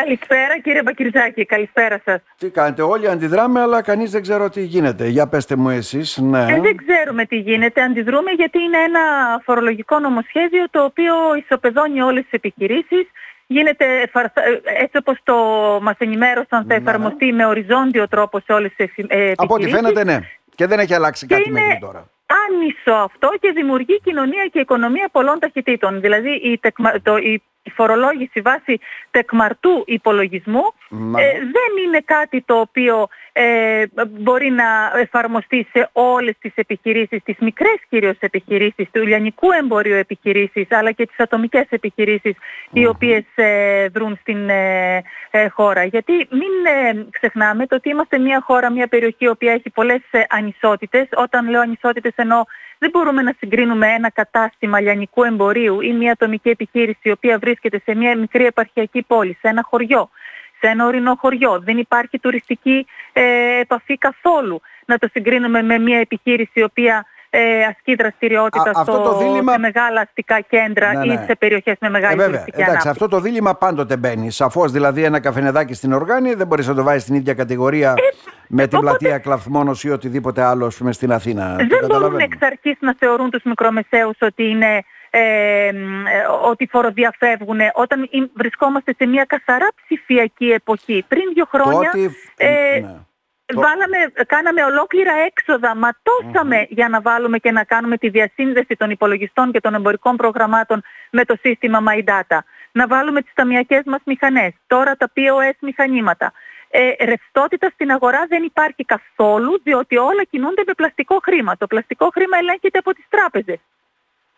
Καλησπέρα κύριε Μπακυρζάκη, καλησπέρα σας. Τι κάνετε, όλοι αντιδράμε αλλά κανείς δεν ξέρω τι γίνεται. Για πέστε μου εσείς, ναι. Ε, δεν ξέρουμε τι γίνεται, αντιδρούμε γιατί είναι ένα φορολογικό νομοσχέδιο το οποίο ισοπεδώνει όλες τις επιχειρήσεις. Γίνεται έτσι όπως το μας ενημέρωσαν θα ναι. εφαρμοστεί με οριζόντιο τρόπο σε όλες τις επιχειρήσεις. Από ό,τι φαίνεται ναι. Και δεν έχει αλλάξει κάτι είναι... μέχρι τώρα άνισο αυτό και δημιουργεί κοινωνία και οικονομία πολλών ταχυτήτων. Δηλαδή η, το, η η φορολόγηση βάσει τεκμαρτού υπολογισμού ε, δεν είναι κάτι το οποίο ε, μπορεί να εφαρμοστεί σε όλες τις επιχειρήσεις, τις μικρές κυρίως επιχειρήσεις, του λιανικού εμπορίου επιχειρήσεις, αλλά και τις ατομικές οι οποίες ε, δρούν στην ε, χώρα. Γιατί μην ξεχνάμε το ότι είμαστε μια χώρα, μια περιοχή η οποία έχει πολλές ανισότητες. Όταν λέω ανισότητες εννοώ δεν μπορούμε να συγκρίνουμε ένα κατάστημα λιανικού εμπορίου ή μια ατομική επιχείρηση η οποία βρίσκεται σε μια μικρή επαρχιακή πόλη, σε ένα χωριό, σε ένα ορεινό χωριό. Δεν υπάρχει τουριστική ε, επαφή καθόλου. Να το συγκρίνουμε με μια επιχείρηση η οποία ε, ασκεί δραστηριότητα Α, στο, δίλημα... σε μεγάλα αστικά κέντρα ναι, ναι. ή σε περιοχές με μεγάλη ε, τουριστική εντάξει, ανάπτυξη. Αυτό το δίλημα πάντοτε μπαίνει. Σαφώς δηλαδή ένα καφενεδάκι στην οργάνη δεν μπορείς να το βάζεις στην ίδια κατηγορία ε, με την οπότε... πλατεία Κλαθμόνος ή οτιδήποτε άλλο πούμε, στην Αθήνα. Δεν μπορούν εξ αρχής να θεωρούν τους μικρομεσαίους ότι είναι ε, ότι φοροδιαφεύγουν όταν βρισκόμαστε σε μια καθαρά ψηφιακή εποχή. Πριν δύο χρόνια ε, ναι. Βάλαμε, κάναμε ολόκληρα έξοδα, ματώσαμε για να βάλουμε και να κάνουμε τη διασύνδεση των υπολογιστών και των εμπορικών προγραμμάτων με το σύστημα My Data. Να βάλουμε τις ταμιακές μας μηχανές, τώρα τα POS μηχανήματα. Ε, ρευστότητα στην αγορά δεν υπάρχει καθόλου, διότι όλα κινούνται με πλαστικό χρήμα. Το πλαστικό χρήμα ελέγχεται από τις τράπεζες.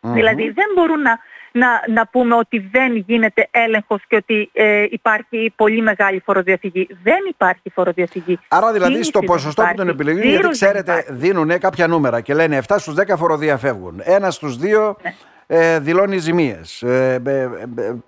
Δηλαδή δεν μπορούν να, να, να πούμε ότι δεν γίνεται έλεγχος και ότι ε, υπάρχει πολύ μεγάλη φοροδιαφυγή. Δεν υπάρχει φοροδιαφυγή. Άρα δηλαδή στο ποσοστό που τον επιλεγούν, γιατί ξέρετε δίνουν κάποια νούμερα και λένε 7 στους 10 φοροδιαφεύγουν. Ένα στους 2 ναι. Ε, δηλώνει ζημίες. Ε,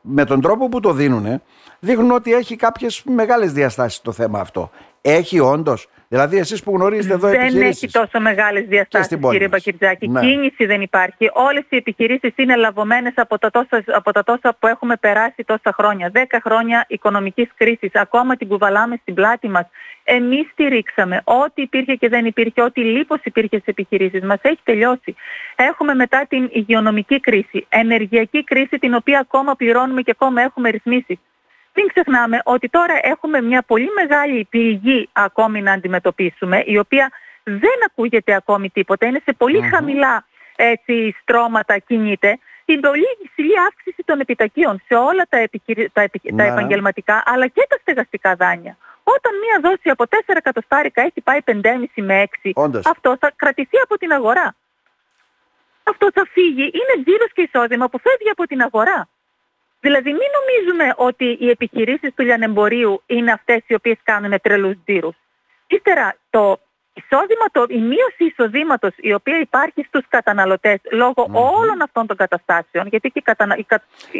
με τον τρόπο που το δίνουν δείχνουν ότι έχει κάποιες μεγάλες διαστάσεις το θέμα αυτό. Έχει όντως Δηλαδή, εσείς που γνωρίζετε εδώ δεν Δεν έχει τόσο μεγάλες διαστάσεις, κύριε Μπακυρτζάκη. Ναι. Κίνηση δεν υπάρχει. Όλες οι επιχειρήσεις είναι λαβωμένε από, τα τόσα, από τα τόσα που έχουμε περάσει τόσα χρόνια. Δέκα χρόνια οικονομικής κρίσης. Ακόμα την κουβαλάμε στην πλάτη μας. Εμείς στηρίξαμε ό,τι υπήρχε και δεν υπήρχε, ό,τι λίπος υπήρχε στις επιχειρήσεις μας. Έχει τελειώσει. Έχουμε μετά την υγειονομική κρίση, ενεργειακή κρίση, την οποία ακόμα πληρώνουμε και ακόμα έχουμε ρυθμίσεις. Μην ξεχνάμε ότι τώρα έχουμε μια πολύ μεγάλη πληγή ακόμη να αντιμετωπίσουμε, η οποία δεν ακούγεται ακόμη τίποτα, είναι σε πολυ χαμηλά έτσι, στρώματα κινείται. Την πολύ υψηλή αύξηση των επιτακίων σε όλα τα, τα, τα επαγγελματικά αλλά και τα στεγαστικά δάνεια. Όταν μία δόση από 4 εκατοστάρικα έχει πάει 5,5 με 6, αυτό θα κρατηθεί από την αγορά. Αυτό θα φύγει. Είναι τζίρος και εισόδημα που φεύγει από την αγορά. Δηλαδή μην νομίζουμε ότι οι επιχειρήσεις του λιανεμπορίου είναι αυτές οι οποίες κάνουν τρελούς τζίρους. Ύστερα το εισόδημα, το, η μείωση εισοδήματος η οποία υπάρχει στους καταναλωτές όλων αυτών των καταστάσεων, γιατί και οι κατανα...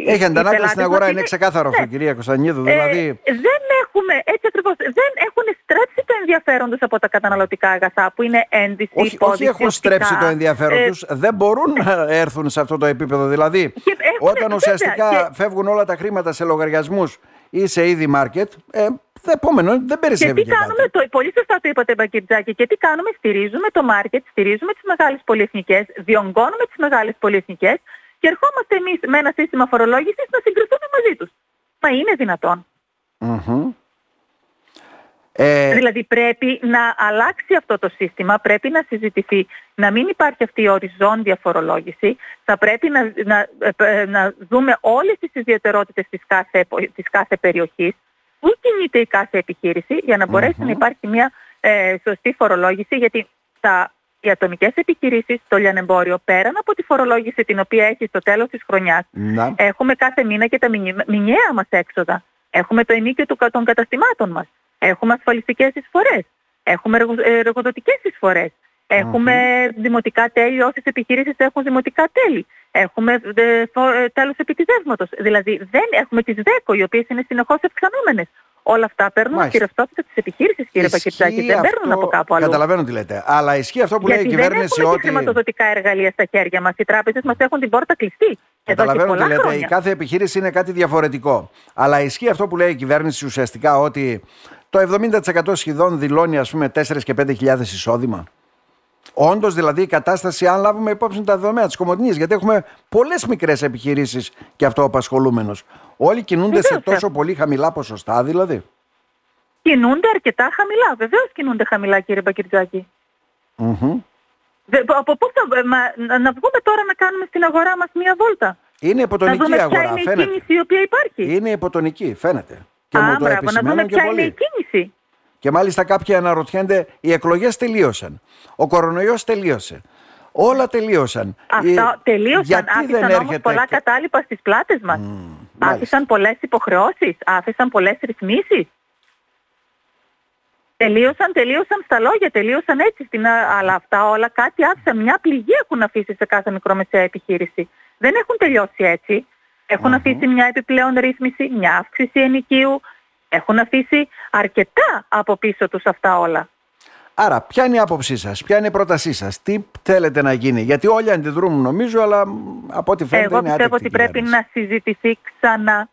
Έχει αντανάκλαση στην αγορά, είναι ξεκάθαρο αυτό, ναι. κυρία Κωνσταντινίδου. Ε, δηλαδή... δεν έχουμε, έτσι ακριβώς, δεν έχουν στρέψει το ενδιαφέρον τους από τα καταναλωτικά αγαθά, που είναι ένδυση, όχι, υπόδειξη, όχι έχουν στρέψει το ενδιαφέρον ε, τους, δεν μπορούν να έρθουν σε αυτό το επίπεδο. Δηλαδή, όταν ουσιαστικά και... φεύγουν όλα τα χρήματα σε λογαριασμούς ή σε είδη μάρκετ, ε, το επόμενο δεν περισσεύει. Και τι κάνουμε, το, πολύ σωστά το είπατε Μπακυρτζάκη, και τι κάνουμε, στηρίζουμε το μάρκετ, στηρίζουμε τις μεγάλες πολυεθνικές, διονγκώνουμε τις μεγάλες πολυεθνικές και ερχόμαστε εμείς με ένα σύστημα φορολόγησης να συγκριθούμε μαζί τους. Μα είναι δυνατόν. Ε... Δηλαδή πρέπει να αλλάξει αυτό το σύστημα, πρέπει να συζητηθεί, να μην υπάρχει αυτή η οριζόντια φορολόγηση, θα πρέπει να, να, ε, να δούμε όλες τις ιδιαιτερότητες της κάθε, της κάθε περιοχής, πού κινείται η κάθε επιχείρηση για να μπορεσει να υπάρχει μια ε, σωστή φορολόγηση, γιατί τα, οι ατομικές επιχειρήσεις στο λιανεμπόριο, πέραν από τη φορολόγηση την οποία έχει στο τέλος της χρονιάς, έχουμε κάθε μήνα και τα μηνιαία μας έξοδα. Έχουμε το ενίκιο των καταστημάτων μας. Έχουμε ασφαλιστικές εισφορές. Έχουμε εργοδοτικές εισφορές. Έχουμε δημοτικά τέλη, όσες επιχειρήσεις έχουν δημοτικά τέλη. Έχουμε ε, ε, τέλος επιτιδεύματος. Δηλαδή δεν έχουμε τις ΔΕΚΟ, οι οποίες είναι συνεχώς αυξανόμενες. Όλα αυτά παίρνουν τη ρευστότητα της επιχείρησης, κύριε Πακετζάκη. Δεν παίρνουν από κάπου αλλού. Καταλαβαίνω τι λέτε. Αλλά ισχύει αυτό που λέει η κυβέρνηση δεν ότι. Δεν χρηματοδοτικά εργαλεία στα χέρια μας. Οι τράπεζες μας έχουν την πόρτα κλειστή. Καταλαβαίνω τι λέτε. Η κάθε επιχείρηση είναι κάτι διαφορετικό. Αλλά ισχύει αυτό που λέει η κυβέρνηση ουσιαστικά ότι το 70% σχεδόν δηλώνει ας πούμε 4 και 5 εισόδημα. Όντως δηλαδή η κατάσταση, αν λάβουμε υπόψη τα δεδομένα της Κομωτινή, γιατί έχουμε πολλές μικρές επιχειρήσεις και αυτοαπασχολούμενο. Όλοι κινούνται σε τόσο πολύ χαμηλά ποσοστά, δηλαδή. Κινούνται αρκετά χαμηλά. Βεβαίως κινούνται χαμηλά, κύριε Μπακυρτζάκη. Mm-hmm. Από πού θα. Μα, να βγούμε τώρα να κάνουμε στην αγορά μας μία βόλτα; Είναι υποτονική να δούμε αγορά. Ποια είναι φαίνεται. η κίνηση η οποία υπάρχει. Είναι υποτονική, φαίνεται. Και Α, μπράβο, να δούμε ποια είναι η κίνηση. Και μάλιστα κάποιοι αναρωτιένται, οι εκλογές τελείωσαν. Ο κορονοϊός τελείωσε. Όλα τελείωσαν. Αυτά ε, τελείωσαν. Γιατί άφησαν δεν έρχεται... πολλά κατάλοιπα στις πλάτες μας. Mm, άφησαν πολλές υποχρεώσεις. Άφησαν πολλές ρυθμίσεις. Τελείωσαν, τελείωσαν στα λόγια, τελείωσαν έτσι. Στην, αλλά αυτά όλα κάτι άφησαν. Μια πληγή έχουν αφήσει σε κάθε μικρομεσαία επιχείρηση. Δεν έχουν τελειώσει έτσι. Έχουν αφήσει μια επιπλέον ρύθμιση, μια αύξηση ενοικίου. Έχουν αφήσει αρκετά από πίσω τους αυτά όλα. Άρα, ποια είναι η άποψή σας, ποια είναι η πρότασή σας, τι θέλετε να γίνει, Γιατί όλοι αντιδρούν, νομίζω, αλλά από ό,τι φαίνεται Εγώ πιστεύω ότι πρέπει να συζητηθεί ξανά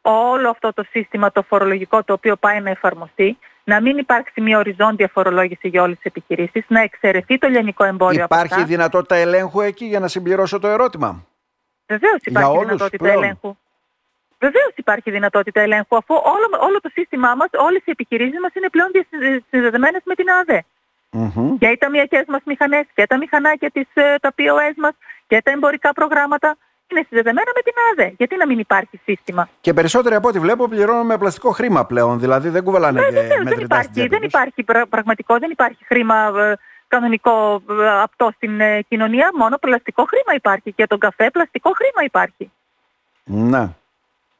όλο αυτό το σύστημα το φορολογικό το οποίο πάει να εφαρμοστεί, να μην υπάρξει μια οριζόντια φορολόγηση για όλες τις επιχειρήσεις, να εξαιρεθεί το λιανικό εμπόριο Υπάρχει από δυνατότητα ελέγχου εκεί για να συμπληρώσω το ερώτημα; Βεβαίως υπάρχει δυνατότητα ελέγχου. Βεβαίως υπάρχει δυνατότητα ελέγχου, αφού όλο, όλο το σύστημά μας, όλες οι επιχειρήσεις μας είναι πλέον συνδεδεμένες με την ΑΔΕ. Mm-hmm. Και οι ταμιακές μας μηχανές και τα μηχανάκια της, ε, τα POS μας και τα εμπορικά προγράμματα είναι συνδεδεμένα με την ΑΔΕ. Γιατί να μην υπάρχει σύστημα; Και περισσότεροι από ό,τι βλέπω πληρώνουν με πλαστικό χρήμα πλέον. Δηλαδή δεν κουβαλάνε ε, βεβαίως, δεν υπάρχει, δεν υπάρχει πραγματικό, δεν υπάρχει χρήμα ε, κανονικό αυτό στην κοινωνία. Μόνο πλαστικό χρήμα υπάρχει. Και τον καφέ πλαστικό χρήμα υπάρχει. Ναι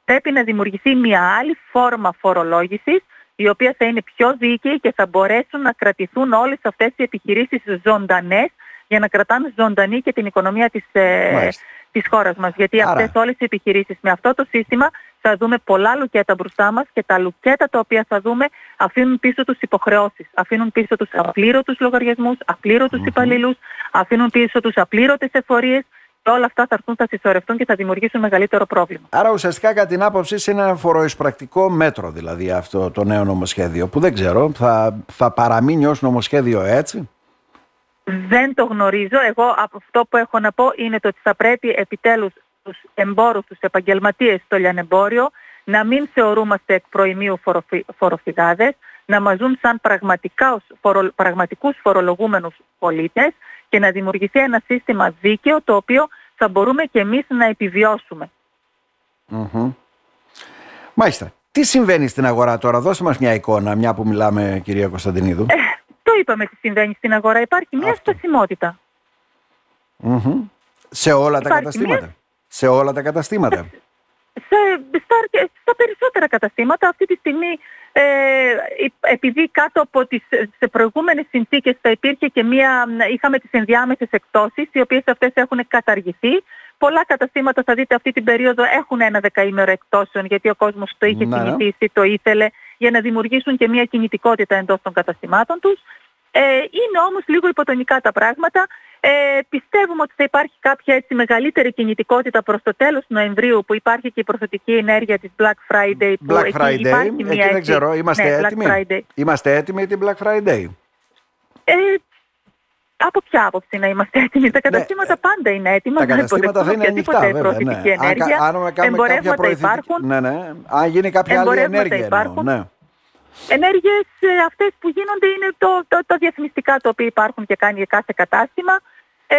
πρέπει να δημιουργηθεί μια άλλη φόρμα φορολόγησης η οποία θα είναι πιο δίκαιη και θα μπορέσουν να κρατηθούν όλες αυτές οι επιχειρήσεις ζωντανές για να κρατάνε ζωντανή και την οικονομία της, ε, της χώρας μας. Γιατί Άρα. αυτές όλες οι επιχειρήσεις με αυτό το σύστημα θα δούμε πολλά λουκέτα μπροστά μας και τα λουκέτα τα οποία θα δούμε αφήνουν πίσω τους υποχρεώσεις, αφήνουν πίσω τους απλήρωτους λογαριασμούς, απλήρωτους mm-hmm. υπαλλήλους, αφήνουν πίσω τους απλήρωτες εφορίες όλα αυτά θα έρθουν, θα συσσωρευτούν και θα δημιουργήσουν μεγαλύτερο πρόβλημα. Άρα ουσιαστικά κατά την άποψή είναι ένα φοροεισπρακτικό μέτρο δηλαδή αυτό το νέο νομοσχέδιο που δεν ξέρω, θα, θα παραμείνει ως νομοσχέδιο έτσι; Δεν το γνωρίζω. Εγώ από αυτό που έχω να πω είναι το ότι θα πρέπει επιτέλους τους εμπόρους, τους επαγγελματίες στο λιανεμπόριο να μην θεωρούμαστε εκ προημίου φοροφυγάδες, να μας ζουν σαν πραγματικά, φορο, πραγματικούς φορολογούμενους πολίτες και να δημιουργηθεί ένα σύστημα δίκαιο το οποίο θα μπορούμε και εμείς να επιβιώσουμε. Mm-hmm. Μάλιστα. Τι συμβαίνει στην αγορά τώρα, δώστε μας μια εικόνα, μια που μιλάμε κυρία Κωνσταντινίδου. Ε, το είπαμε τι συμβαίνει στην αγορά, υπάρχει μια στασιμότητα. Σε όλα τα καταστήματα. Σε όλα τα καταστήματα. Σε, στα, στα περισσότερα καταστήματα αυτή τη στιγμή ε, επειδή κάτω από τις σε προηγούμενες συνθήκες θα υπήρχε και μία, είχαμε τις ενδιάμεσες εκτόσεις, οι οποίες αυτές έχουν καταργηθεί. Πολλά καταστήματα θα δείτε αυτή την περίοδο έχουν ένα δεκαήμερο εκτόσεων, γιατί ο κόσμος το είχε ναι. συνηθίσει, το ήθελε, για να δημιουργήσουν και μία κινητικότητα εντός των καταστημάτων τους. Ε, είναι όμως λίγο υποτονικά τα πράγματα. Ε, πιστεύουμε ότι θα υπάρχει κάποια έτσι μεγαλύτερη κινητικότητα προς το τέλος Νοεμβρίου που υπάρχει και η προθετική ενέργεια της Black Friday που Black εκεί Friday, υπάρχει μια εκεί δεν ξέρω, είμαστε ναι, έτοιμοι; Είμαστε έτοιμοι την Black Friday; Ε, από ποια άποψη να είμαστε έτοιμοι; Τα ναι, καταστήματα ναι, πάντα είναι έτοιμα. Τα καταστήματα θα είναι ανοιχτά βέβαια. Ναι. Ενέργεια, αν, αν εμπορεύματα υπάρχουν. Ναι, ναι. Αν γίνει κάποια άλλη ενέργεια. Υπάρχουν. ναι. Ενέργειες ε, αυτές που γίνονται είναι το, το, το διαφημιστικά το οποίο υπάρχουν και κάνει κάθε κατάστημα. Ε,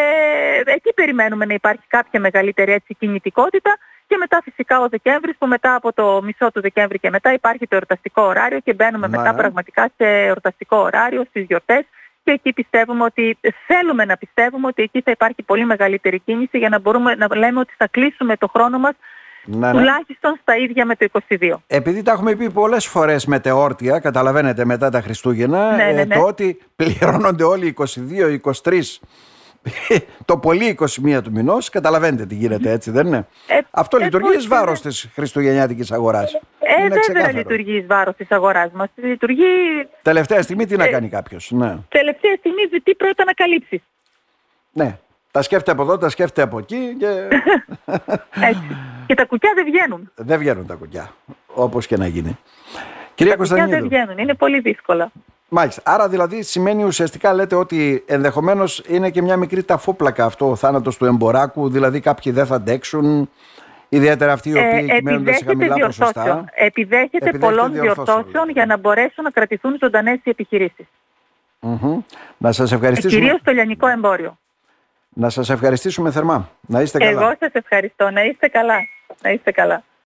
εκεί περιμένουμε να υπάρχει κάποια μεγαλύτερη έτσι, κινητικότητα και μετά φυσικά ο Δεκέμβρης που μετά από το μισό του Δεκέμβρη και μετά υπάρχει το εορταστικό ωράριο και μπαίνουμε μετά πραγματικά σε εορταστικό ωράριο στις γιορτές και εκεί πιστεύουμε ότι θέλουμε να πιστεύουμε ότι εκεί θα υπάρχει πολύ μεγαλύτερη κίνηση για να μπορούμε να λέμε ότι θα κλείσουμε το χρόνο μας ναι, ναι. τουλάχιστον στα ίδια με το 22. Επειδή τα έχουμε πει πολλές φορές μετεόρτια, καταλαβαίνετε μετά τα Χριστούγεννα, ναι, ναι, ε, ναι. το ότι πληρώνονται όλοι 22-23 το πολύ 21 του μηνός, καταλαβαίνετε τι γίνεται έτσι, δεν είναι; Ε, Αυτό ε, λειτουργεί εις βάρος της χριστουγεννιάτικης αγοράς. Ε, είναι βέβαια λειτουργεί εις βάρος της αγοράς μας. Λειτουργεί... Τελευταία στιγμή τι να ε, κάνει κάποιος. Ναι. Τελευταία στιγμή τι πρώτα να καλύψει. Ναι. Τα σκέφτεται από εδώ, τα σκέφτεται από εκεί και... Έτσι. Και τα κουκιά δεν βγαίνουν. Δεν βγαίνουν τα κουκιά, όπως και να γίνει. Κυρία τα κουκιά δεν βγαίνουν, είναι πολύ δύσκολα. Μάλιστα. Άρα δηλαδή σημαίνει ουσιαστικά λέτε ότι ενδεχομένως είναι και μια μικρή ταφόπλακα αυτό ο θάνατος του εμποράκου, δηλαδή κάποιοι δεν θα αντέξουν, ιδιαίτερα αυτοί οι οποίοι ε, κυμαίνονται σε χαμηλά ποσοστά. Επιδέχεται, Επιδέχεται πολλών διορθώσεων για να μπορέσουν να κρατηθούν ζωντανές οι επιχειρήσεις. Mm-hmm. Να σας ευχαριστήσουμε. Ε, κυρίως το λιανικό εμπόριο. Να σας ευχαριστήσουμε θερμά. Να είστε καλά. Εγώ σας ευχαριστώ. Να είστε καλά. Να είστε καλά.